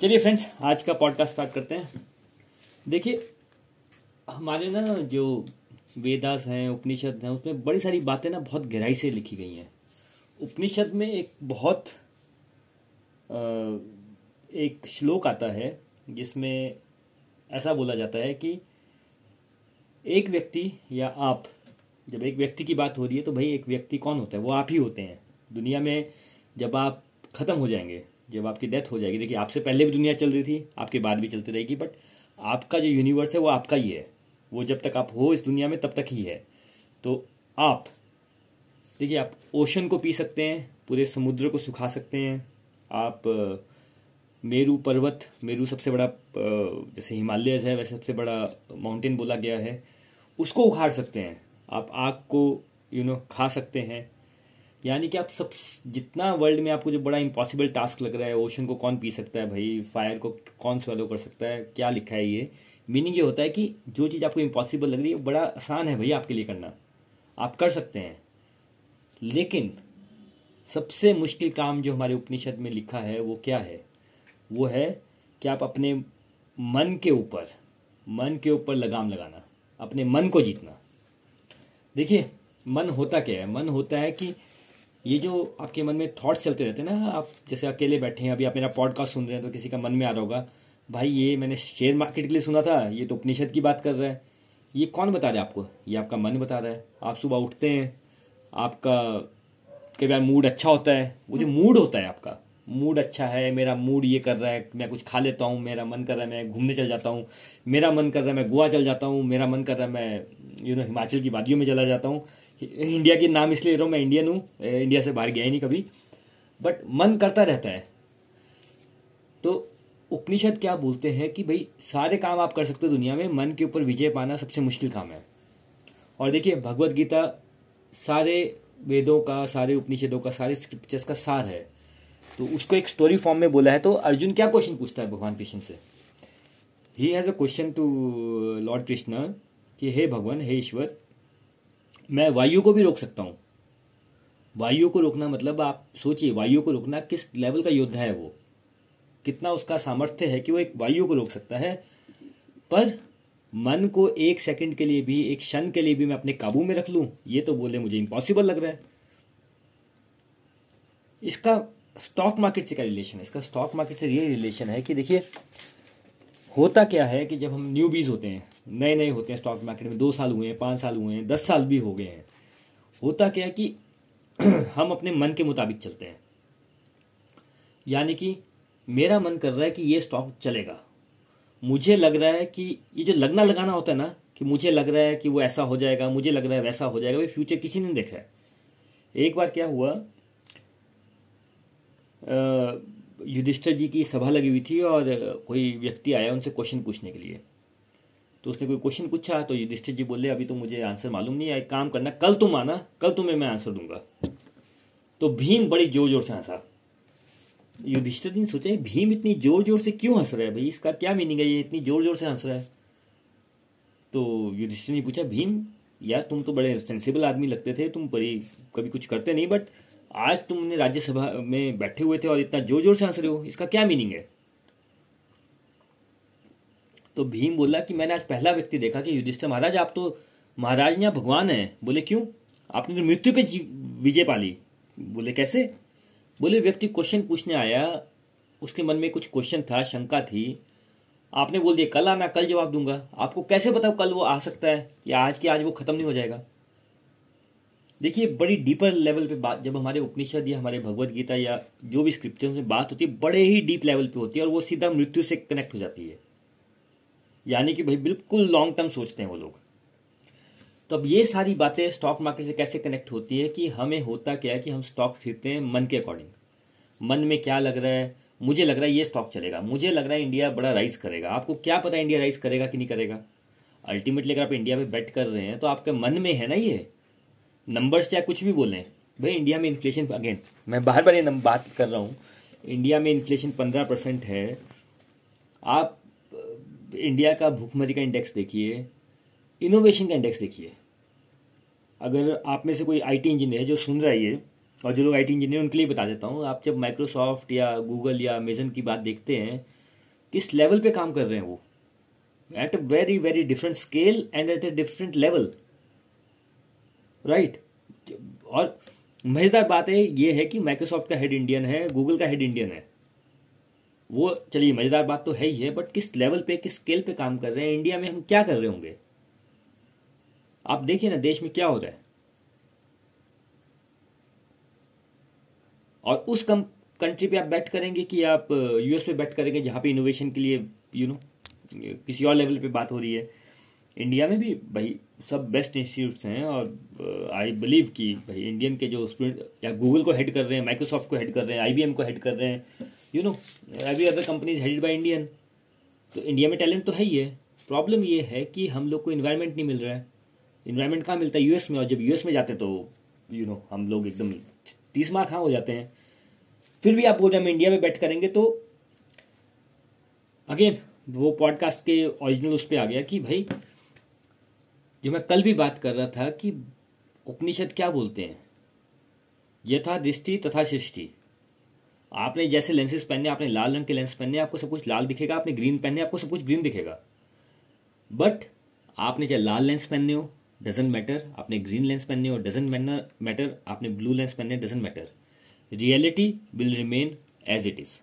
चलिए फ्रेंड्स आज का पॉडकास्ट स्टार्ट करते हैं। देखिए, हमारे ना जो वेदास हैं, उपनिषद हैं, उसमें बड़ी सारी बातें ना बहुत गहराई से लिखी गई हैं। उपनिषद में एक बहुत एक श्लोक आता है, जिसमें ऐसा बोला जाता है कि एक व्यक्ति या आप, जब एक व्यक्ति की बात हो रही है तो भाई एक व्यक्ति कौन होता है? वो आप ही होते हैं। दुनिया में जब आप ख़त्म हो जाएँगे जब आपकी डेथ हो जाएगी देखिए आपसे पहले भी दुनिया चल रही थी आपके बाद भी चलती रहेगी बट आपका जो यूनिवर्स है वो आपका ही है। वो जब तक आप हो इस दुनिया में तब तक ही है। तो आप देखिए आप ओशन को पी सकते हैं पूरे समुद्र को सुखा सकते हैं। आप मेरू पर्वत मेरू सबसे बड़ा जैसे हिमालयस है वैसे सबसे बड़ा माउंटेन बोला गया है उसको उखाड़ सकते हैं। आप आग को यू you नो know, खा सकते हैं। यानी कि आप सब, जितना वर्ल्ड में आपको जो बड़ा इम्पॉसिबल टास्क लग रहा है ओशन को कौन पी सकता है भाई? फायर को कौन स्वेलो कर सकता है? क्या लिखा है ये? मीनिंग ये होता है कि जो चीज़ आपको इम्पॉसिबल लग रही है बड़ा आसान है भैया आपके लिए करना। आप कर सकते हैं। लेकिन सबसे मुश्किल काम जो हमारे उपनिषद में लिखा है, वो क्या है? वो है कि आप अपने मन के ऊपर, मन के ऊपर लगाम लगाना। अपने मन को जीतना। देखिए, मन होता क्या है? मन होता है कि ये जो आपके मन में थॉट्स चलते रहते हैं ना, आप जैसे अकेले बैठे हैं, अभी आप मेरा पॉडकास्ट सुन रहे हैं तो किसी का मन में आ रहा होगा, भाई, ये मैंने शेयर मार्केट के लिए सुना था, ये तो उपनिषद की बात कर रहा है। ये कौन बता रहा है आपको? ये आपका मन बता रहा है। आप सुबह उठते हैं, आपका, कई बार मूड अच्छा होता है, वो जो मूड होता है आपका मूड अच्छा है, मेरा मूड ये कर रहा है, मैं कुछ खा लेता हूँ, मेरा मन कर रहा है, मैं घूमने चल जाता हूँ, मेरा मन कर रहा है, मैं गोवा चल जाता हूँ, मेरा मन कर रहा है, मैं यू नो हिमाचल की वादियों में चला जाता हूँ इंडिया के नाम इसलिए रहा हूँ, मैं इंडियन हूँ इंडिया से बाहर गया ही नहीं कभी। बट मन करता रहता है। तो उपनिषद क्या बोलते हैं कि भाई, सारे काम आप कर सकते हो दुनिया में, मन के ऊपर विजय पाना सबसे मुश्किल काम है। और देखिए, भगवत गीता सारे वेदों का, सारे उपनिषदों का, सारे स्क्रिप्चर्स का सार है। तो उसको एक स्टोरी फॉर्म में बोला है तो अर्जुन क्या क्वेश्चन पूछता है भगवान कृष्ण से? He has a question to lord Krishna कि, हे भगवान, हे ईश्वर मैं वायु को भी रोक सकता हूँ। वायु को रोकना मतलब आप सोचिए वायु को रोकना किस लेवल का योद्धा है वो? कितना उसका सामर्थ्य है कि वो एक वायु को रोक सकता है? पर मन को एक सेकंड के लिए भी, एक क्षण के लिए भी मैं अपने काबू में रख लूँ, ये तो बोले मुझे इम्पॉसिबल लग रहा है। इसका स्टॉक मार्केट से क्या रिलेशन है? इसका स्टॉक मार्केट से ये रिलेशन है कि देखिए, होता क्या है कि जब हम न्यू बीज होते हैं नए नए होते हैं स्टॉक मार्केट में, दो साल हुए हैं, पाँच साल हुए हैं, दस साल भी हो गए हैं। होता क्या है कि हम अपने मन के मुताबिक चलते हैं। यानी कि मेरा मन कर रहा है कि ये स्टॉक चलेगा। मुझे लग रहा है कि ये जो लगना लगाना होता है ना, कि मुझे लग रहा है कि वो ऐसा हो जाएगा, मुझे लग रहा है वैसा हो जाएगा, भाई फ्यूचर किसी ने देखा है। एक बार क्या हुआ युधिष्ठर जी की सभा लगी हुई थी और कोई व्यक्ति आया उनसे क्वेश्चन पूछने के लिए। तो उसने कोई क्वेश्चन पूछा तो युधिष्ठिर जी बोले, अभी तो मुझे आंसर मालूम नहीं है, एक काम करना, कल तुम आना, कल तुम्हें मैं आंसर दूँगा। तो भीम बड़ी ज़ोर ज़ोर से हंसा। युधिष्ठिर जी ने सोचा भीम इतनी ज़ोर ज़ोर से क्यों हंस रहा है भाई? इसका क्या मीनिंग है? ये इतनी ज़ोर ज़ोर से हंस रहा है। तो युधिष्ठिर ने पूछा, भीम, यार तुम तो बड़े सेंसिबल आदमी लगते थे, तुम बड़ी कभी कुछ करते नहीं बट आज तुमने राज्यसभा में बैठे हुए थे और इतना ज़ोर ज़ोर से हंस रहे हो, इसका क्या मीनिंग है? तो भीम बोला कि मैंने आज पहला व्यक्ति देखा कि युधिष्ठिर महाराज, आप तो महाराज या भगवान हैं। बोले, क्यों? आपने तो मृत्यु पे विजय पाली। बोले, कैसे? बोले, व्यक्ति क्वेश्चन पूछने आया। उसके मन में कुछ क्वेश्चन था, शंका थी। आपने बोल दिया, कल आना, कल जवाब दूँगा। आपको कैसे बताओ कल वो आ सकता है कि आज के आज वो खत्म नहीं हो जाएगा? देखिए, बड़ी डीपर लेवल पे बात, जब हमारे उपनिषद या हमारे भगवत गीता या जो भी स्क्रिप्चर में बात होती है, बड़े ही डीप लेवल पे होती है और वो सीधा मृत्यु से कनेक्ट हो जाती है। यानी कि भाई बिल्कुल लॉन्ग टर्म सोचते हैं वो लोग। तो अब ये सारी बातें स्टॉक मार्केट से कैसे कनेक्ट होती है कि हमें होता क्या है कि हम स्टॉक खरीदते हैं मन के अकॉर्डिंग मन में क्या लग रहा है? मुझे लग रहा है ये स्टॉक चलेगा। मुझे लग रहा है इंडिया बड़ा राइज करेगा। आपको क्या पता इंडिया राइज करेगा कि नहीं करेगा? अल्टीमेटली अगर आप इंडिया में बेट कर रहे हैं तो आपके मन में है ना ये? नंबर्स चाहे कुछ भी बोलें। भाई इंडिया में इन्फ्लेशन अगेन मैं बार बार ये बात कर रहा हूँ। इंडिया में इन्फ्लेशन पंद्रह परसेंट है। आप इंडिया का भूखमरी का इंडेक्स देखिए इनोवेशन का इंडेक्स देखिए। अगर आप में से कोई आईटी इंजीनियर है जो सुन रहा है ये, और जो लोग आईटी इंजीनियर उनके लिए बता देता हूँ, आप जब माइक्रोसॉफ्ट या गूगल या अमेजन की बात देखते हैं, किस लेवल पे काम कर रहे हैं वो? At a very very different scale and at a different level right और मज़ेदार बात है, ये है कि माइक्रोसॉफ्ट का हेड इंडियन है गूगल का हेड इंडियन है। वो चलिए मज़ेदार बात तो है ही है बट किस लेवल पे किस स्केल पे काम कर रहे हैं? इंडिया में हम क्या कर रहे होंगे? आप देखिए ना देश में क्या हो रहा है। और उस कम कंट्री पे आप बैट करेंगे कि आप यूएस पे बैट करेंगे जहाँ पे इनोवेशन के लिए यू नो किसी और लेवल पे बात हो रही है। इंडिया में भी भाई सब बेस्ट इंस्टीट्यूट्स हैं और आई uh, बिलीव कि भाई इंडियन के जो स्टूडेंट या गूगल को हेड कर रहे हैं माइक्रोसॉफ्ट को हेड कर रहे हैं आईबीएम को हेड कर रहे हैं you know every other companies headed by Indian तो इंडिया में टैलेंट तो है ही है. प्रॉब्लम ये है कि हम लोग को इन्वायरमेंट नहीं मिल रहा है. इन्वायरमेंट कहाँ मिलता है? यूएस में. और जब यूएस में जाते हैं तो यू you नो know, हम लोग एकदम तीस मार कहाँ हो जाते हैं. फिर भी आप बोल रहे हैं हम इंडिया में बैठ करेंगे तो अगेन वो पॉडकास्ट के ओरिजिनल उस पर आ गया कि भाई जो मैं कल भी बात कर रहा था कि उपनिषद क्या बोलते हैं? यथा दृष्टि तथा सृष्टि. आपने जैसे लेंसेज पहने, आपने लाल रंग के लेंस पहने, आपको सब कुछ लाल दिखेगा, आपने ग्रीन पहने, आपको सब कुछ ग्रीन दिखेगा। बट आपने चाहे लाल लेंस पहने हो डजेंट मैटर आपने ग्रीन लेंस पहने हो डजेंट मैटर आपने ब्लू लेंस पहने doesn't matter reality will remain as it is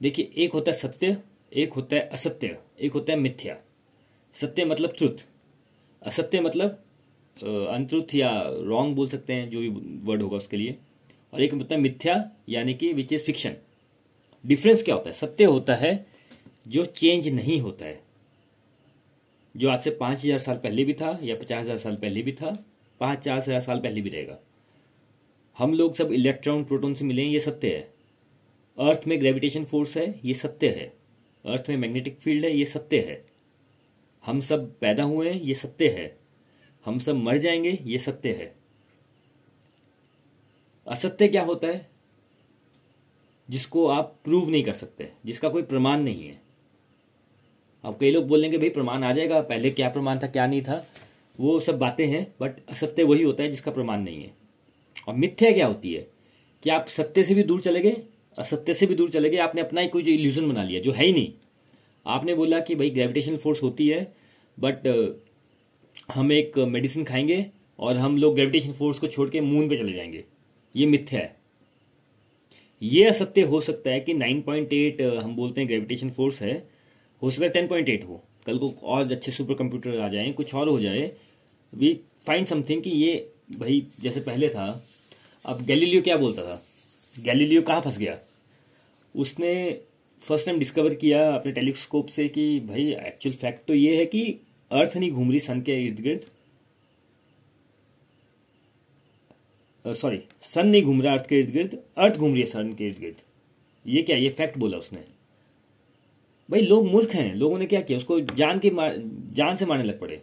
देखिए, एक होता है सत्य, एक होता है असत्य, एक होता है मिथ्या। सत्य मतलब ट्रुथ असत्य मतलब अनट्रुथ या रॉन्ग बोल सकते हैं, जो भी वर्ड होगा उसके लिए। और एक मतलब मिथ्या, यानी कि विच इज़ फिक्शन डिफरेंस क्या होता है? सत्य होता है जो चेंज नहीं होता है। जो आज से पाँच हज़ार साल पहले भी था या पचास हज़ार साल पहले भी था, पाँच पचास हज़ार साल पहले भी रहेगा। हम लोग सब इलेक्ट्रॉन प्रोटोन से मिले हैं, ये सत्य है। अर्थ में ग्रेविटेशन फोर्स है, ये सत्य है। अर्थ में मैग्नेटिक फ़ील्ड है, ये सत्य है। हम सब पैदा हुए हैं, ये सत्य है। हम सब मर जाएँगे, ये सत्य है। असत्य क्या होता है? जिसको आप प्रूव नहीं कर सकते, जिसका कोई प्रमाण नहीं है। अब कई लोग बोलेंगे, भाई, प्रमाण आ जाएगा, पहले क्या प्रमाण था, क्या नहीं था? वो सब बातें हैं बट असत्य वही होता है जिसका प्रमाण नहीं है। और मिथ्या क्या होती है? कि आप सत्य से भी दूर चले गए, असत्य से भी दूर चले गए, आपने अपना ही कोई जो इल्यूजन बना लिया, जो है ही नहीं। आपने बोला कि, भाई ग्रेविटेशन फोर्स होती है बट हम एक मेडिसिन खाएँगे और हम लोग ग्रेविटेशन फोर्स को छोड़ के मून पे चले जाएँगे। ये मिथ्या है। ये असत्य हो सकता है कि 9.8 हम बोलते हैं ग्रेविटेशन फोर्स है। हो सकता है 10.8 हो। कल को और अच्छे सुपर कंप्यूटर आ जाए, कुछ और हो जाए। वी फाइंड समथिंग कि ये भाई, जैसे पहले था, अब गैलीलियो क्या बोलता था? गैलीलियो कहाँ फंस गया? उसने फ़र्स्ट टाइम डिस्कवर किया अपने टेलीस्कोप से कि भाई एक्चुअल फैक्ट तो ये है कि अर्थ नहीं घूम रही सन के इर्द गिर्द सॉरी सन नहीं घूम रहा अर्थ के इर्द गिर्द अर्थ घूम रही है सन के इर्द गिर्द। ये क्या ये फैक्ट बोला उसने। भाई लोग मूर्ख हैं लोगों ने क्या किया उसको जान के जान से मारने लग पड़े।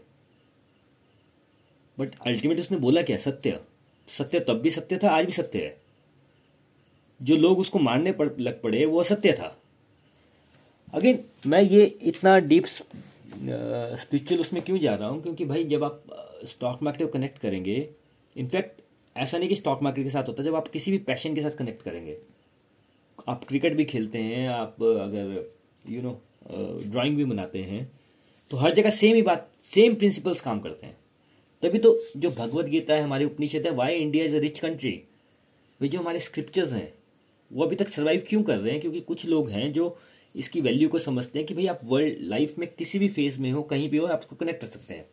बट अल्टीमेट उसने बोला क्या सत्य? सत्य तब भी सत्य था आज भी सत्य है। जो लोग उसको मारने पड़, लग पड़े वो असत्य था। अगेन मैं ये इतना डीप स्पिरिचुअल उसमें क्यों जा रहा हूँ? क्योंकि भाई जब आप स्टॉक मार्केट को कनेक्ट करेंगे इनफैक्ट ऐसा नहीं कि स्टॉक मार्केट के साथ होता है, जब आप किसी भी पैशन के साथ कनेक्ट करेंगे। आप क्रिकेट भी खेलते हैं, आप अगर यू नो ड्राइंग भी बनाते हैं तो हर जगह सेम ही बात सेम प्रिंसिपल्स काम करते हैं। तभी तो जो भगवत गीता है, हमारी उपनिषद है why India is a rich country वे जो हमारे स्क्रिप्चर्स हैं, वो अभी तक सर्वाइव क्यों कर रहे हैं? क्योंकि कुछ लोग हैं जो इसकी वैल्यू को समझते हैं कि भाई आप वर्ल्ड लाइफ में किसी भी फ़ेज़ में हो, कहीं भी हो आप उसको कनेक्ट कर सकते हैं।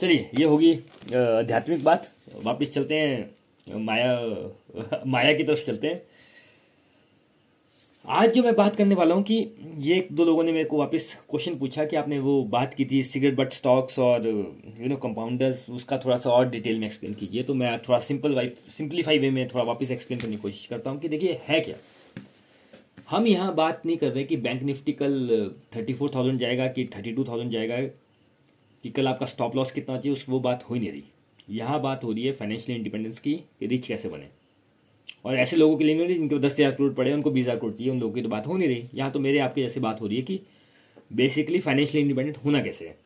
चलिए, ये होगी आध्यात्मिक बात। वापस चलते हैं, माया माया की तरफ़ चलते हैं। आज जो मैं बात करने वाला हूँ कि ये एक दो लोगों ने मेरे को वापस क्वेश्चन पूछा कि आपने वो बात की थी, सिगरेट बट स्टॉक्स और यू नो कंपाउंडर्स उसका थोड़ा सा और डिटेल में एक्सप्लेन कीजिए। तो मैं थोड़ा सिंपल वाइफ सिंप्लीफाई वे में थोड़ा वापस एक्सप्लेन करने की कोशिश करता हूँ कि देखिए, है क्या? हम यहाँ बात नहीं कर रहे कि बैंक निफ्टी कल थर्टी फोर थाउज़ेंड जाएगा कि थर्टी टू थाउज़ेंड जाएगा। कि कल आपका स्टॉप लॉस कितना चाहिए, उस वो बात हो ही नहीं रही। यहाँ बात हो रही है फाइनेंशियल इंडिपेंडेंस की कि रिच कैसे बने। और ऐसे लोगों के लिए नहीं, जिनके दस हज़ार करोड़ पड़े, उनको बीस हज़ार करोड़ चाहिए, उन लोगों की तो बात हो नहीं रही। यहाँ तो मेरे आपके जैसे बात हो रही है कि बेसिकली फाइनेंशियली इंडिपेंडेंट होना कैसे है।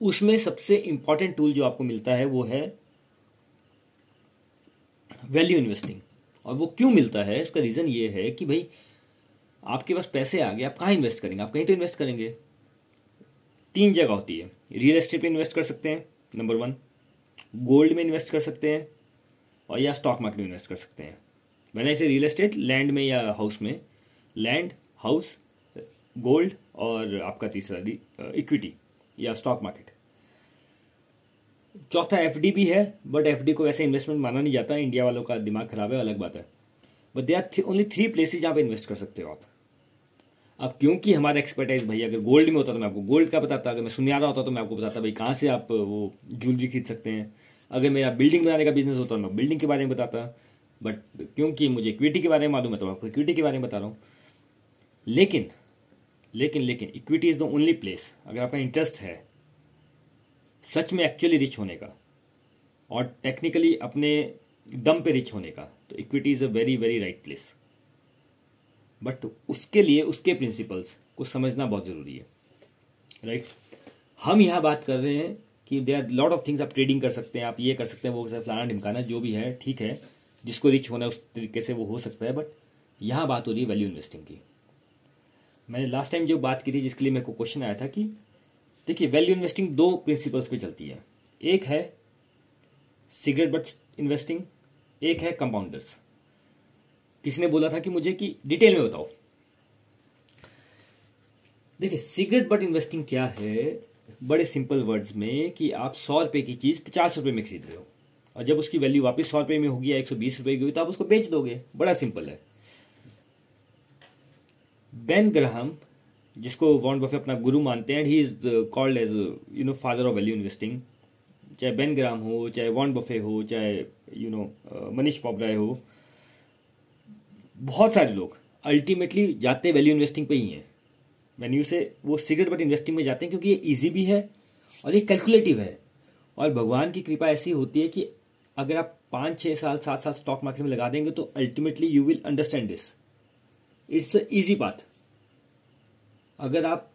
उसमें सबसे इंपॉर्टेंट टूल जो आपको मिलता है, वो है वैल्यू इन्वेस्टिंग और वो क्यों मिलता है, उसका रीज़न ये है कि भाई, आपके पास पैसे आ गए, आप कहाँ इन्वेस्ट करेंगे? आप कहीं तो इन्वेस्ट करेंगे। तीन जगह होती है। रियल एस्टेट पे इन्वेस्ट कर सकते हैं नंबर वन गोल्ड में इन्वेस्ट कर सकते हैं, और या स्टॉक मार्केट में इन्वेस्ट कर सकते हैं। मैंने इसे रियल एस्टेट लैंड में या हाउस में। लैंड हाउस गोल्ड और आपका तीसरा इक्विटी या स्टॉक मार्केट चौथा एफडी भी है बट एफडी को वैसे इन्वेस्टमेंट माना नहीं जाता। इंडिया वालों का दिमाग खराब है, अलग बात है। But they are only three places जहाँ पे इन्वेस्ट कर सकते हो आप। अब क्योंकि हमारा एक्सपर्टाइज भाई, अगर गोल्ड में होता तो मैं आपको गोल्ड का बताता, अगर मैं सुनियारा होता तो मैं आपको बताता भाई कहाँ से आप वो ज्वेलरी खरीद सकते हैं। अगर मेरा बिल्डिंग बनाने का बिज़नेस होता तो मैं बिल्डिंग के बारे में बताता। बट क्योंकि मुझे इक्विटी के बारे में मालूम है तो आपको इक्विटी के बारे में बता रहा हूँ। लेकिन लेकिन लेकिन equity is the only place अगर आपका इंटरेस्ट है, सच में एक्चुअली रिच होने का, और टेक्निकली अपने दम पे रिच होने का तो equity is a very very right place but उसके लिए, उसके प्रिंसिपल्स को समझना बहुत ज़रूरी है। Right right? हम यहाँ बात कर रहे हैं कि they are lot of things आप ट्रेडिंग कर सकते हैं, आप ये कर सकते हैं, वो कर फलाना ढिमकाना, जो भी है, ठीक है। जिसको रिच होना है, उस तरीके से वो हो सकता है बट यहाँ बात हो रही है वैल्यू इन्वेस्टिंग की। मैंने लास्ट टाइम जो बात की थी, जिसके लिए मेरे को क्वेश्चन आया था कि, देखिए वैल्यू इन्वेस्टिंग दो प्रिंसिपल्स पे चलती है। एक है सिगरेट बट इन्वेस्टिंग एक है कंपाउंडर्स किसी ने बोला था कि मुझे कि डिटेल में बताओ? देखिए, सिगरेट बट इन्वेस्टिंग क्या है? बड़े सिंपल वर्ड्स में कि आप सौ रुपए की चीज़ पचास रुपए में खरीद रहे हो। और जब उसकी वैल्यू वापस सौ रुपए में होगी या एक सौ बीस रुपए की होगी तो आप उसको बेच दोगे। बड़ा सिंपल है। बेन ग्राहम, जिसको वॉन्ड बफे अपना गुरु मानते हैं he is called as you know father of value investing चाहे बेन ग्राम हो, चाहे वॉन्ड बफे हो, चाहे यू नो मनीष पॉबराय हो बहुत सारे लोग अल्टीमेटली जाते वैल्यू इन्वेस्टिंग पे ही हैं। वैल्यू से वो सिगरेट बट इन्वेस्टिंग में जाते हैं क्योंकि ये इजी भी है और ये कैलकुलेटिव है। और भगवान की कृपा ऐसी होती है कि अगर आप पाँच छः साल, सात साल स्टॉक मार्केट में लगा देंगे तो ultimately you will understand this it's easy बात अगर आप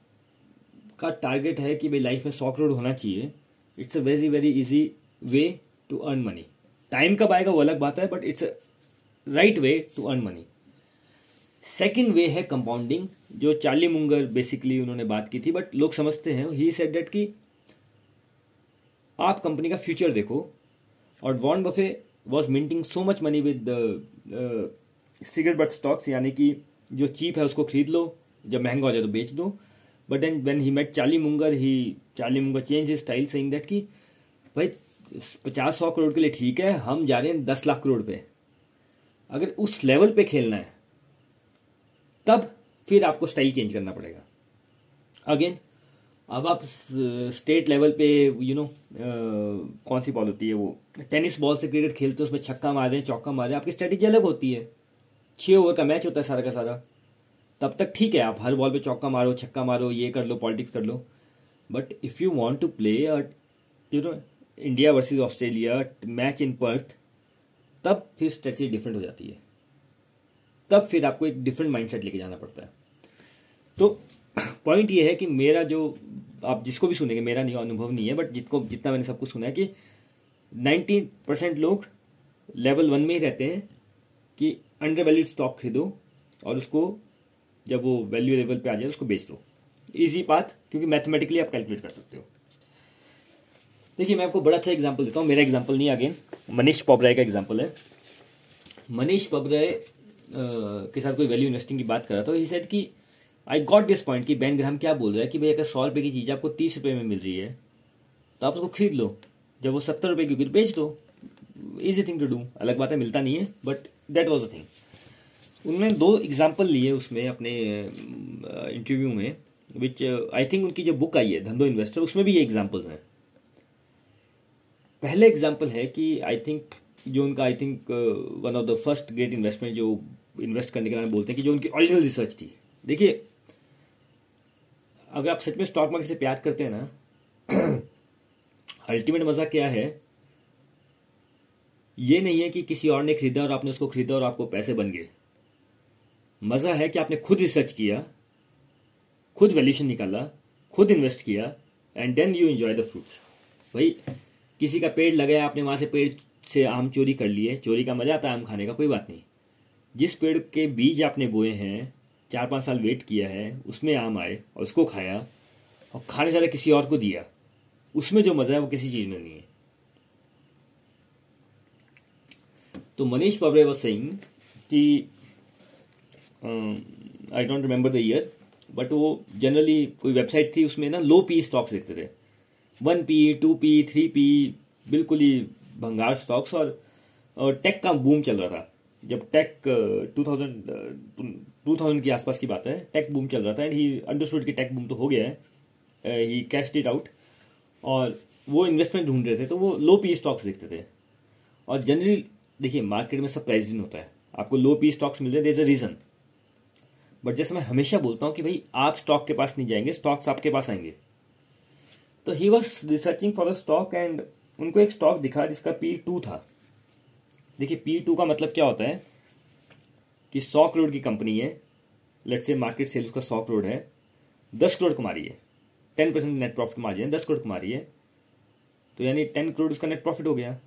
का टारगेट है कि भाई लाइफ में सौ करोड़ होना चाहिए it's a very very easy way to earn money time कब आएगा वो अलग बात है but it's a right way to earn money second way है कंपाउंडिंग जो चार्ली मुंगर बेसिकली उन्होंने बात की थी बट लोग समझते हैं। ही सेड डेट कि आप कंपनी का फ्यूचर देखो, और Warren Buffett was minting so much money with cigarette butt stocks यानी कि जो चीप है उसको खरीद लो, जब महँगा हो जाए तो बेच दो। But then when he met Charlie Munger he Charlie Munger change his style saying that कि, भाई, पचास सौ करोड़ के लिए ठीक है, हम जा रहे हैं दस लाख करोड़ पे। अगर उस लेवल पे खेलना है तब फिर आपको स्टाइल चेंज करना पड़ेगा। अगेन अब आप स्टेट लेवल पे यू नो कौन सी बॉल होती है वो? टेनिस बॉल से क्रिकेट खेलते हैं, उसमें छक्का मार रहे हैं चौका मार रहे हैं आपकी स्ट्रेटेजी अलग होती है। छः ओवर का मैच होता है सारा का सारा। तब तक ठीक है, आप हर बॉल पे चौका मारो, छक्का मारो, ये कर लो पॉलिटिक्स कर लो। But if you want to play you know India versus Australia match in Perth तब फिर स्ट्रेटेजी डिफरेंट हो जाती है। तब फिर आपको एक डिफरेंट माइंडसेट लेके जाना पड़ता है। तो पॉइंट ये है कि मेरा जो, आप जिसको भी सुनेंगे, मेरा नहीं, अनुभव नहीं है बट जितको, जितना मैंने सबको सुना है कि नाइन्टी परसेंट लोग लेवल वन में ही रहते हैं कि अंडर वैल्यूड स्टॉक खरीदो और उसको जब वो वैल्यू लेवल पे आ जाए, उसको बेच दो। इजी बात, क्योंकि मैथमेटिकली आप कैलकुलेट कर सकते हो। देखिए, मैं आपको बड़ा अच्छा एग्ज़ाम्पल देता हूँ। मेरा एग्ज़ाम्पल नहीं अगेन मनीष पॉबराय का एग्ज़ाम्पल है। मनीष पॉबराय के साथ कोई वैल्यू इन्वेस्टिंग की बात कर रहा था ही सेट कि आई गॉट दिस पॉइंट कि बैन ग्राम क्या बोल रहा है कि भाई अगर सौ रुपये की चीज़ आपको तीस रुपये में मिल रही है तो आप उसको खरीद लो। जब वो सत्तर रुपये की तो बेच दो इजी थिंग टू डू अलग बात है मिलता नहीं है but that was a thing उन्होंने दो एग्ज़ाम्पल लिए उसमें, अपने इंटरव्यू में विच आई थिंक उनकी जो बुक आई है, धंधो इन्वेस्टर उसमें भी ये एग्जाम्पल्स हैं। पहले एग्ज़ाम्पल है कि आई थिंक जो उनका I think one of the first great investment जो इन्वेस्ट करने के बारे में बोलते हैं कि जो उनकी ओरिजिनल रिसर्च थी। देखिए, अगर आप सच में स्टॉक मार्केट से प्यार करते हैं ना अल्टीमेट मज़ा क्या है? ये नहीं है कि किसी और ने खरीदा और आपने उसको खरीदा और आपको पैसे बन गए। मज़ा है कि आपने खुद रिसर्च किया, खुद वैल्यूशन निकाला, खुद इन्वेस्ट किया and then you enjoy the fruits भाई, किसी का पेड़ लगाया, आपने वहाँ से पेड़ से आम चोरी कर लिए, चोरी का मज़ा आता है आम खाने का, कोई बात नहीं। जिस पेड़ के बीज आपने बोए हैं चार पाँच साल वेट किया है, उसमें आम आए और उसको खाया और खाने सारे किसी और को दिया, उसमें जो मज़ा है वो किसी चीज़ में नहीं है। तो मनीष पबरे वॉज़ सेइंग कि I don't remember the year but वो जनरली कोई वेबसाइट थी, उसमें ना लो पी स्टॉक्स देखते थे। One P two P three P बिल्कुल ही भंगार स्टॉक्स और टेक का बूम चल रहा था। जब tech two thousand two thousand के आसपास की बात है टेक बूम चल रहा था एंड ही अंडरस्टूड कि टेक बूम तो हो गया है ही कैश इट आउट और वो इन्वेस्टमेंट ढूंढ रहे थे तो वो लो पी स्टॉक्स देखते थे। और जनरली देखिए मार्केट में सब प्राइस होता है। आपको लो पी स्टॉक्स मिल रहे हैं there is a reason but जैसे मैं हमेशा बोलता हूँ कि भाई, आप स्टॉक के पास नहीं जाएँगे स्टॉक्स आपके पास आएँगे। तो he was researching for a stock and उनको एक स्टॉक दिखा जिसका पी टू था। देखिए पी टू का मतलब क्या होता है कि सौ करोड़ की कंपनी है। लेट से मार्केट सेल उसका सौ करोड़ है। दस करोड़ कमा रही है। Ten percent net profit margin दस करोड़ कमा रही है। तो यानी टेन करोड़ उसका नेट प्रॉफिट हो गया।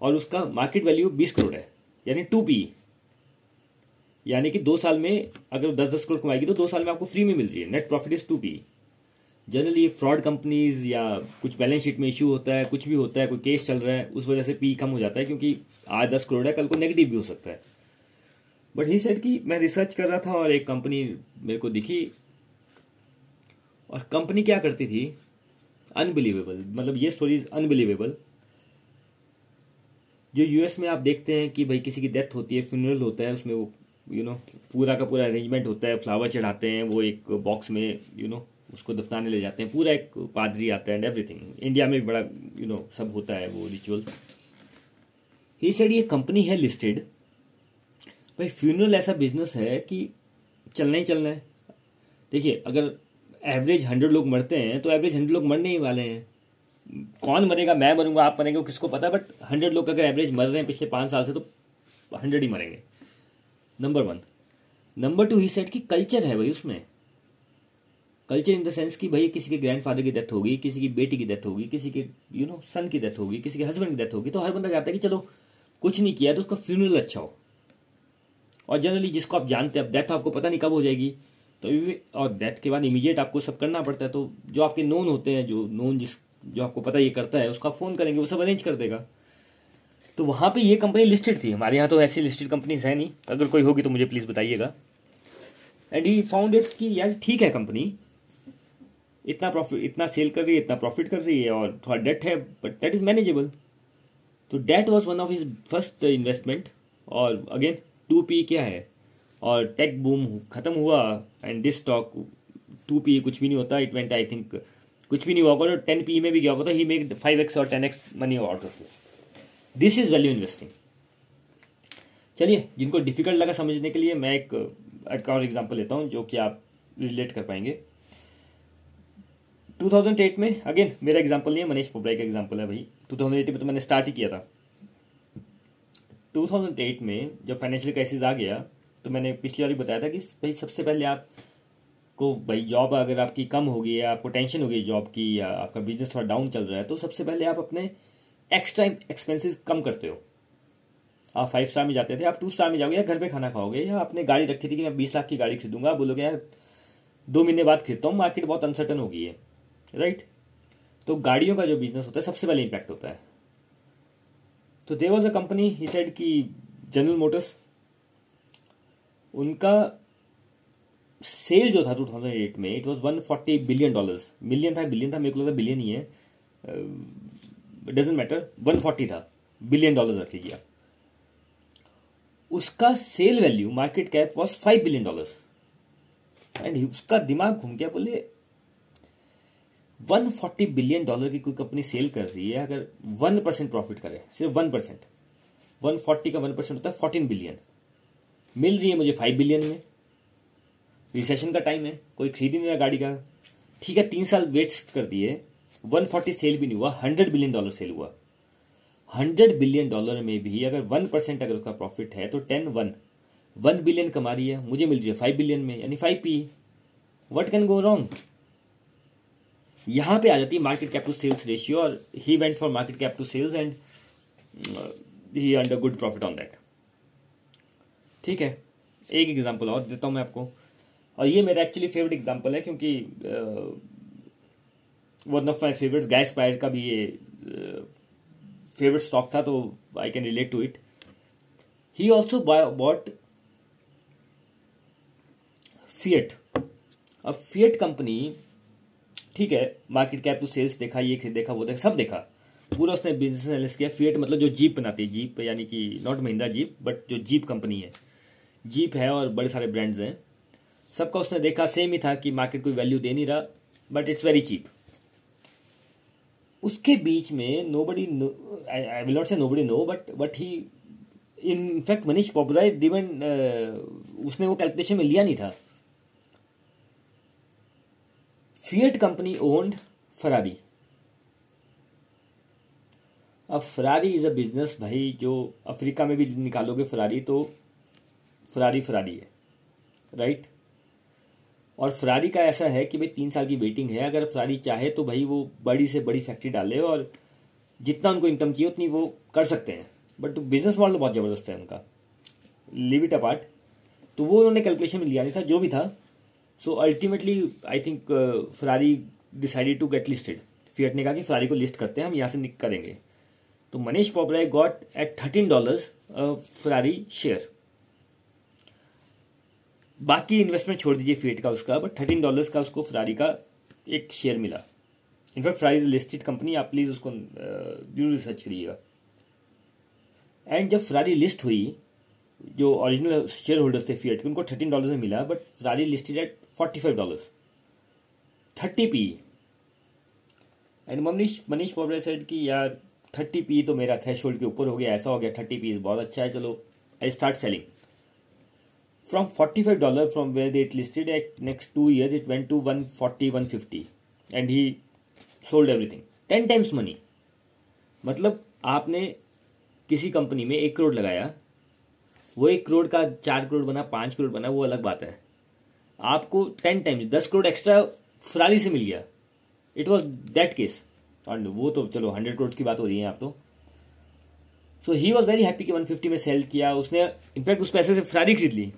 और उसका मार्केट वैल्यू बीस करोड़ है। यानी टू पी यानी कि दो साल में अगर दस दस करोड़ कमाएगी तो दो साल में आपको फ्री में मिल रही है। Net profit is two P generally fraud companies या कुछ बैलेंस शीट में इश्यू होता है, कुछ भी होता है, कोई केस चल रहा है, उस वजह से पी कम हो जाता है, क्योंकि आज दस करोड़ है कल को नेगेटिव भी हो सकता है। बट ही सेट कि मैं रिसर्च कर रहा था और एक कंपनी मेरे को दिखी। और कंपनी क्या करती थी? अनबिलीवेबल मतलब ये स्टोरी अनबिलीवेबल जो यूएस में आप देखते हैं कि भाई किसी की डेथ होती है फ्यूनरल होता है उसमें वो यू you नो know, पूरा का पूरा अरेंजमेंट होता है फ्लावर चढ़ाते हैं वो एक बॉक्स में यू you नो know, उसको दफनाने ले जाते हैं। पूरा एक पादरी आता है एंड एवरीथिंग इंडिया में भी बड़ा यू you नो know, सब होता है वो रिचुअल ही सेड ये कंपनी है लिस्टेड भाई फ्यूनरल ऐसा बिज़नेस है कि चलना ही चलना है। देखिए, अगर एवरेज हंड्रेड लोग मरते हैं तो एवरेज हंड्रेड लोग मरने ही वाले हैं। कौन मरेगा? मैं मरूँगा, आप मरेंगे किसको पता? बट हंड्रेड लोग अगर एवरेज मर रहे हैं पिछले पाँच साल से तो हंड्रेड ही मरेंगे। नंबर वन नंबर टू ही सेट की कल्चर है भाई उसमें। कल्चर इन द सेंस कि भाई किसी के ग्रैंडफादर की डेथ होगी, किसी की बेटी की डेथ होगी, किसी के यू नो सन की डेथ होगी, किसी के हस्बैंड की डेथ होगी तो हर बंदा चाहता है कि चलो कुछ नहीं किया तो उसका फ्यूनरल अच्छा हो। और जनरली जिसको आप जानते हैं डेथ आपको पता नहीं कब हो जाएगी। तो और डेथ के बाद इमीडिएट आपको सब करना पड़ता है। तो जो आपके नोन होते हैं, जो नोन जिस, जो आपको पता ये करता है, उसका फ़ोन करेंगे, वो सब अरेंज कर देगा। तो वहाँ पे ये कंपनी लिस्टेड थी। हमारे यहाँ तो ऐसी लिस्टेड कंपनीज़ है नहीं। अगर कोई होगी तो मुझे प्लीज़ बताइएगा। एंड ही फाउंड इट कि यार ठीक है कंपनी इतना प्रॉफिट इतना सेल कर रही है, इतना प्रॉफिट कर रही है, और थोड़ा डेट है बट डेट इज़ मैनेजेबल तो debt was one of his first investment और अगेन टू पी क्या है? और टेक बूम खत्म हुआ and this stock two P कुछ भी नहीं होता इट वेंट आई थिंक कुछ भी नहीं हुआ तो टेन पी में भी गया होगा तो ही मेक फाइव एक्स और ten X money out of this this is value investing चलिए, जिनको डिफ़िकल्ट लगा समझने के लिए मैं एक एक और एग्ज़ाम्पल लेता हूँ, जो कि आप रिलेट कर पाएँगे. 2008 में अगेन मेरा एग्ज़ाम्पल नहीं है, मनीष पोबराई का एग्ज़ाम्पल है भाई। 2008 में तो मैंने स्टार्ट ही किया था। 2008 में जब फाइनेंशियल क्राइसिस आ गया तो मैंने पिछली बार बताया था कि भाई सबसे पहले आप को भाई जॉब अगर आपकी कम होगी या आपको टेंशन होगी जॉब की, या आपका बिज़नेस थोड़ा डाउन चल रहा है तो सबसे पहले आप अपने एक्स्ट्रा एक्सपेंसेस कम करते हो। आप फाइव स्टार में जाते थे, आप टू स्टार में जाओगे, या घर पे खाना खाओगे, या आपने गाड़ी रखी थी कि मैं बीस लाख की गाड़ी खरीदूँगा बोलोगे, यार, दो महीने बाद खरीदता हूँ मार्केट बहुत अनसर्टन हो गई है। राइट? तो गाड़ियों का जो बिज़नेस होता है, सबसे पहले इंपैक्ट होता है। तो they was a company he said कि जनरल मोटर्स उनका सेल जो था 2008 में it was 140 billion dollars million था बिलियन था, मेरे को लगता बिलियन ही है। डजेंट मैटर 140 था। बिलियन डॉलर्स रख लीजिए उसका sale value market cap was 5 billion dollars and उसका दिमाग घूम गया, बोले 140 बिलियन डॉलर की कोई कंपनी सेल कर रही है, अगर वन परसेंट प्रॉफिट करे, सिर्फ़ वन परसेंट। वन फोर्टी का वन परसेंट होता है फोर्टीन बिलियन। मिल रही है मुझे फाइव बिलियन में। रिसेशन का टाइम है, कोई खरीद ही नहीं रहा गाड़ी का। ठीक है, तीन साल वेस्ट कर दिए। वन फोर्टी सेल भी नहीं हुआ, हंड्रेड बिलियन डॉलर सेल हुआ। हंड्रेड बिलियन डॉलर में भी अगर वन परसेंट अगर उसका प्रॉफिट है तो टेन वन। वन बिलियन कमा रही है, मुझे मिल रही है फाइव बिलियन में, यानी five P. What can go wrong यहाँ पे आ जाती है market cap to sales ratio और he went for market cap to sales and he under good profit on that ठीक है? एक एग्जांपल और देता हूँ मैं आपको। और ये मेरा एक्चुअली फेवरेट एग्जांपल है क्योंकि one of my favourite Guy Spier का भी ये फेवरेट स्टॉक था तो I can relate to it he also bought Fiat अब फियट कंपनी ठीक है मार्केट कैप टू सेल्स देखा, ये देखा, वो देखा, सब देखा। पूरा उसने बिज़नेस एनालिस्ट किया फियट मतलब जो जीप बनाती है जीप यानी कि नॉट महिंद्रा जीप बट जो जीप कंपनी है। जीप है और बड़े सारे ब्रांड्स हैं। सबका उसने देखा सेम ही था कि मार्केट कोई वैल्यू दे नहीं रहा बट इट्स वेरी चीप उसके बीच में nobody I will not say nobody no but but he in fact Manish popular डिवन उसने वो कैलकुलेशन में लिया नहीं था। फियट कंपनी ओन्ड फरारी अब फरारी इज़ अ बिज़नेस भाई, जो अफ्रीका में भी निकालोगे फरारी तो फरारी फरारी है राइट और फरारी का ऐसा है कि भाई तीन साल की वेटिंग है। अगर फरारी चाहे तो भाई वो बड़ी से बड़ी फैक्ट्री डाले और जितना उनको इनकम चाहिए, उतनी वो कर सकते हैं। बट बिज़नेस मॉडल बहुत ज़बरदस्त है उनका। लिव इट अपार्ट तो वो उन्होंने कैलकुलेशन में लिया नहीं था, जो भी था so ultimately I think Ferrari decided to get listed Fiat ने कहा कि फरारी को लिस्ट करते हैं, हम यहाँ से निक करेंगे। तो Mohnish Pabrai got at thirteen dollars Ferrari share बाकी इन्वेस्टमेंट छोड़ दीजिए फीट का उसका बट थर्टीन डॉलर्स का उसको फरारी का एक शेयर मिला। In fact Ferrari is listed company आप प्लीज़ उसको ज़रूर रिसर्च करिएगा। एंड जब फरारी लिस्ट हुई, जो ओरिजिनल शेयर होल्डर्स थे फियट के, उनको थर्टीन डॉलर्स में मिला but Ferrari listed at forty five dollars thirty P and Mohnish Mohnish Pabrai said कि यार थर्टी पी तो मेरा थ्रेश के ऊपर हो गया, ऐसा हो गया थर्टी पी बहुत अच्छा है, चलो I start selling from forty five from 45 dollar from where they listed at next two years, it went to 140 150 and he sold everything. 10 times money. मतलब आपने किसी कंपनी में एक करोड़ लगाया, वो एक करोड़ का चार करोड़ बना, पाँच करोड़ बना, वो अलग बात है। आपको टेन टाइम्स दस करोड़ एक्स्ट्रा फरारी से मिल गया। इट वॉज़ दैट केस और वो तो चलो हंड्रेड करोड़ की बात हो रही है आप तो। So he was very happy कि 150 में सेल किया। उसने इनफैक्ट उस पैसे से फरारी खरीद ली।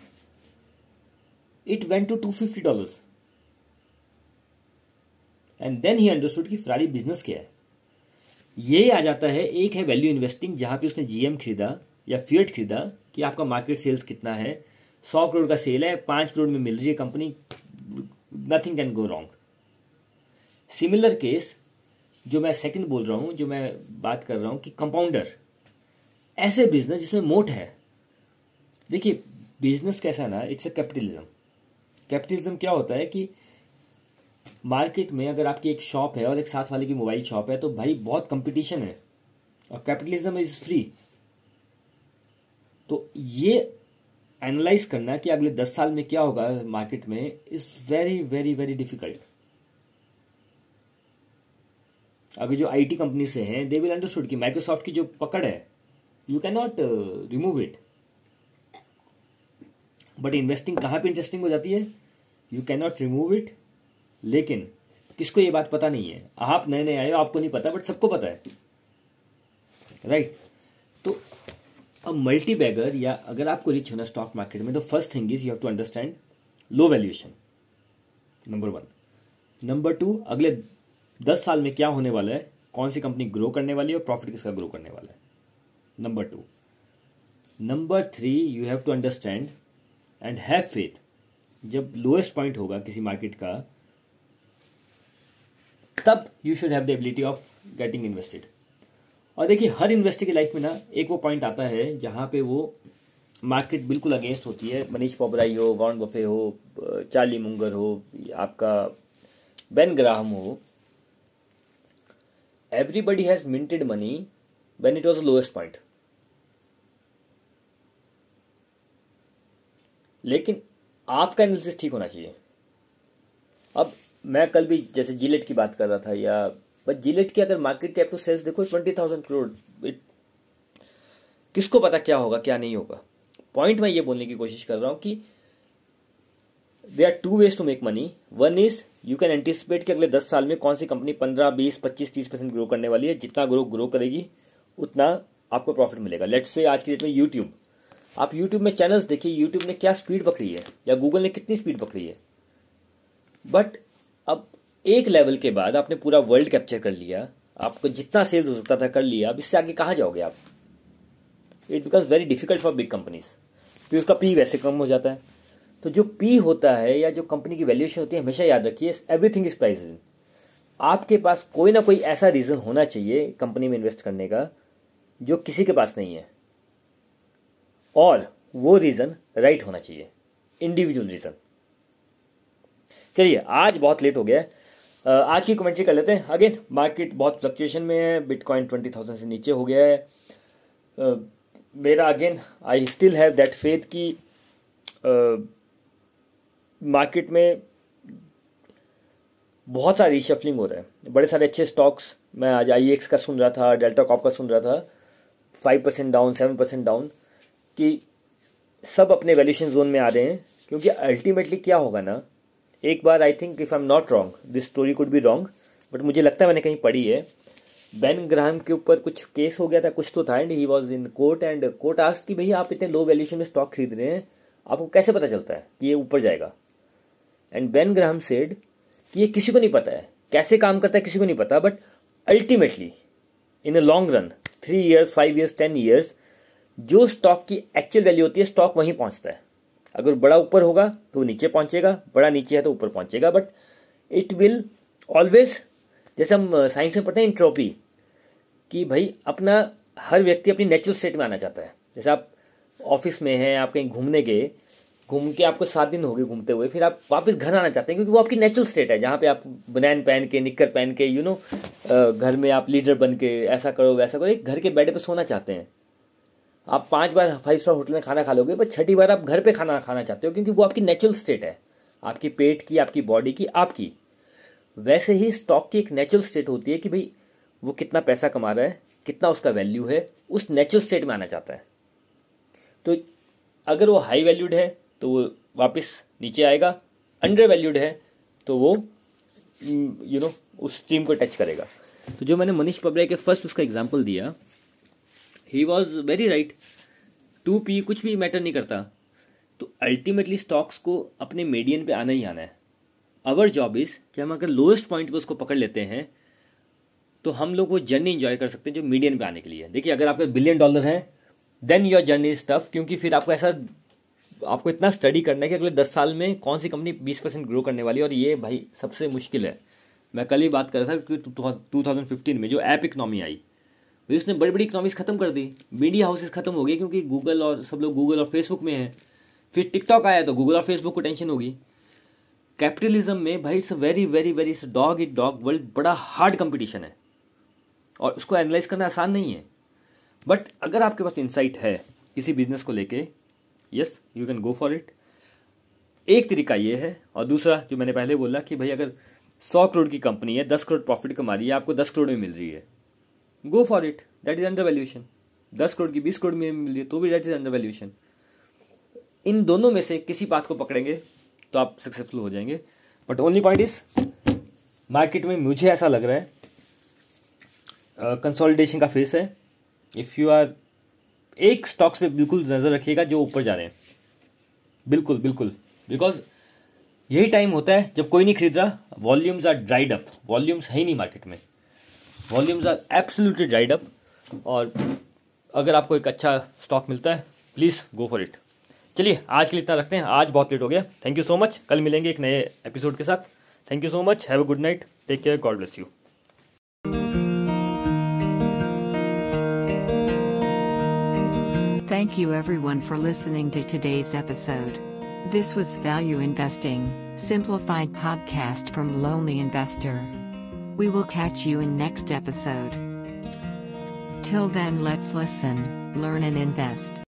It went to 250 dollars and then he understood कि फरारी बिज़नेस क्या है। ये आ जाता है, एक है वैल्यू इन्वेस्टिंग जहाँ पे उसने जीएम खरीदा या फियट खरीदा कि आपका मार्केट सेल्स कितना है। सौ करोड़ का सेल है, पाँच करोड़ में मिल रही है company nothing can go wrong similar case जो मैं सेकंड बोल रहा हूँ, जो मैं बात कर रहा हूँ कि कंपाउंडर ऐसे बिज़नेस जिसमें मोट है। देखिए बिज़नेस कैसा ना इट्स अ कैपिटलिज्म कैपिटलिज्म क्या होता है कि मार्केट में अगर आपकी एक शॉप है और एक साथ वाले की मोबाइल शॉप है तो भाई बहुत कंपटीशन है। और कैपिटलिज्म इज़ फ्री तो ये एनालाइज करना कि अगले दस साल में क्या होगा मार्केट में is very very very difficult अभी जो आईटी कंपनी से हैं दे विल अंडरस्टूड कि माइक्रोसॉफ्ट की जो पकड़ है you can not remove it but investing कहाँ पे इंटरेस्टिंग हो जाती है? You can not remove it लेकिन किसको ये बात पता नहीं है? आप नए नए आए हो, आपको नहीं पता बट सबको पता है. Right right? तो अब मल्टी बैगर या अगर आपको रिच होना स्टॉक मार्केट में तो first thing is you have to understand low valuation number one number two अगले दस साल में क्या होने वाला है? कौन सी कंपनी ग्रो करने वाली है और प्रॉफिट किसका ग्रो करने वाला है? Number two number three you have to understand and have faith जब लोएस्ट पॉइंट होगा किसी मार्केट का, तब you should have the ability of getting invested और देखिए, हर इन्वेस्टर की लाइफ में ना एक वो पॉइंट आता है जहाँ पे वो मार्केट बिल्कुल अगेंस्ट होती है। मनीष पोबराई हो, वॉर्न बफे हो, चार्ली मुंगर हो, आपका बेन ग्राहम हो। Everybody has minted money when it was lowest point लेकिन आपका एनालिसिस ठीक होना चाहिए। अब मैं कल भी जैसे जिलेट की बात कर रहा था या बट जिलेट की अगर मार्केट कैप टू सेल्स देखो ट्वेंटी थाउज़ेंड करोड़ किसको पता क्या होगा, क्या नहीं होगा? पॉइंट मैं ये बोलने की कोशिश कर रहा हूँ कि they are two ways to make money one is you can anticipate कि अगले दस साल में कौन सी कंपनी पंद्रह, बीस, पच्चीस, तीस परसेंट ग्रो करने वाली है। जितना ग्रो ग्रो करेगी, उतना आपको प्रॉफिट मिलेगा। लेट्स से आज की डेट में यूट्यूब आप यूट्यूब में चैनल्स देखिए यूट्यूब ने क्या स्पीड पकड़ी है? या गूगल ने कितनी स्पीड पकड़ी है? बट एक लेवल के बाद आपने पूरा वर्ल्ड कैप्चर कर लिया, आपको जितना सेल्स हो सकता था कर लिया, अब इससे आगे कहाँ जाओगे आप? It becomes very difficult for big companies फिर उसका पी वैसे कम हो जाता है। तो जो पी होता है या जो कंपनी की वैल्यूएशन होती है, हमेशा याद रखिए एवरीथिंग इज़ प्राइस आपके पास कोई ना कोई ऐसा रीज़न होना चाहिए कंपनी में इन्वेस्ट करने का, जो किसी के पास नहीं है। और वो रीज़न राइट होना चाहिए। इंडिविजुअल रीज़न चलिए, आज बहुत लेट हो गया है। आज की कमेंट्री कर लेते हैं। अगेन मार्केट बहुत फ्लक्चुएशन में है। बिटकॉइन ट्वेंटी थाउज़ेंड से नीचे हो गया है। मेरा again I still have that faith कि मार्केट में बहुत सारी रिशफलिंग हो रहा है। बड़े सारे अच्छे स्टॉक्स मैं आज आई एक्स का सुन रहा था डेल्टा कॉप का सुन रहा था। Five percent down seven percent down कि सब अपने वैल्यूशन जोन में आ रहे हैं। क्योंकि अल्टीमेटली क्या होगा ना एक बार I think if I am not wrong this story could be wrong but मुझे लगता है मैंने कहीं पढ़ी है। बैन ग्राहम के ऊपर कुछ केस हो गया था, कुछ तो था and he was in court and court asked कि भैया आप इतने लो वैल्यूशन में स्टॉक खरीद रहे हैं, आपको कैसे पता चलता है कि ये ऊपर जाएगा? एंड बैन ग्राहम सेड कि ये किसी को नहीं पता है, कैसे काम करता है किसी को नहीं पता but ultimately in a long run three years five years ten years जो स्टॉक की एक्चुअल वैल्यू होती है स्टॉक वहीं पहुँचता है। अगर बड़ा ऊपर होगा तो नीचे पहुंचेगा, बड़ा नीचे है तो ऊपर पहुंचेगा बट इट विल ऑलवेज जैसे हम साइंस में पढ़ते हैं इंट्रोपी कि भाई अपना हर व्यक्ति अपनी नेचुरल स्टेट में आना चाहता है। जैसे आप ऑफ़िस में हैं, आप कहीं घूमने गए, घूम के आपको सात दिन हो गए घूमते हुए, फिर आप वापस घर आना चाहते हैं, क्योंकि वो आपकी नेचुरल स्टेट है, जहाँ पे आप बनैन पहन के निक्कर पहन के यू नो घर में आप लीडर बन के ऐसा करो, वैसा करो, एक घर के बेड पे सोना चाहते हैं। आप पाँच बार फाइव स्टार होटल में खाना खा लोगे पर छठी बार आप घर पे खाना खाना चाहते हो, क्योंकि वो आपकी नेचुरल स्टेट है। आपकी पेट की, आपकी बॉडी की, आपकी। वैसे ही स्टॉक की एक नेचुरल स्टेट होती है कि भाई, वो कितना पैसा कमा रहा है, कितना उसका वैल्यू है, उस नेचुरल स्टेट में आना चाहता है। तो अगर वो हाई वैल्यूड है तो वो वापस नीचे आएगा अंडर वैल्यूड है तो वो यू नो उस स्ट्रीम को टच करेगा। तो जो मैंने मनीष पबरे के फ़र्स्ट उसका एग्ज़ाम्पल दिया he was very right two P कुछ भी मैटर नहीं करता। तो अल्टीमेटली स्टॉक्स को अपने मीडियन पे आना ही आना है। अवर जॉब इज़ कि हम अगर लोएस्ट पॉइंट पे उसको पकड़ लेते हैं तो हम लोग वो जर्नी इंजॉय कर सकते हैं जो मीडियन पे आने के लिए। देखिए, अगर आपके बिलियन डॉलर हैं then your journey is tough क्योंकि फिर आपको ऐसा, आपको इतना स्टडी करना है कि अगले दस साल में कौन सी कंपनी बीस परसेंट ग्रो करने वाली है और ये भाई सबसे मुश्किल है। मैं कल ही बात कर रहा था कि टू थाउज़ेंड फिफ्टीन में जो ऐप इकनॉमी आई भाई उसने बड़ी बड़ी इकनॉमीज खत्म कर दी। मीडिया हाउसेस खत्म हो गए क्योंकि गूगल और सब लोग गूगल और फेसबुक में हैं। फिर टिकटॉक आया तो गूगल और फेसबुक को टेंशन होगी। कैपिटलिज्म में भाई it's very very very it's dog eat dog world बड़ा हार्ड कंपटीशन है। और उसको एनालाइज करना आसान नहीं है। बट अगर आपके पास इंसाइट है किसी बिज़नेस को लेके yes you can go for it एक तरीका ये है, और दूसरा जो मैंने पहले बोला कि भाई अगर सौ करोड़ की कंपनी है, दस करोड़ प्रॉफिट कमा रही है, आपको दस करोड़ में मिल रही है। Go for it that is under valuation दस करोड़ की बीस करोड़ में मिल तो भी दैट इज़ अंडर वैल्यूएशन इन दोनों में से किसी बात को पकड़ेंगे तो आप सक्सेसफुल हो जाएँगे. But only point is market में मुझे ऐसा लग रहा है कंसोलिडेशन uh, का फेस है. इफ़ यू आर एक स्टॉक्स पे बिल्कुल नज़र रखिएगा जो ऊपर जा रहे हैं. बिल्कुल बिल्कुल. बिकॉज़ यही टाइम होता है जब कोई नहीं खरीद रहा volumes are dried up volumes है ही नहीं मार्केट में. Volumes are absolutely dried up और अगर आपको एक अच्छा स्टॉक मिलता है प्लीज़ गो फॉर इट चलिए आज के लिए इतना रखते हैं। आज बहुत लेट हो गया। थैंक यू सो मच कल मिलेंगे एक नए एपिसोड के साथ। Thank you so much have a good night take care God bless you Thank you everyone for listening to today's episode. This was Value Investing, Simplified podcast from Lonely Investor. We will catch you in next episode. Till then let's listen, learn and invest.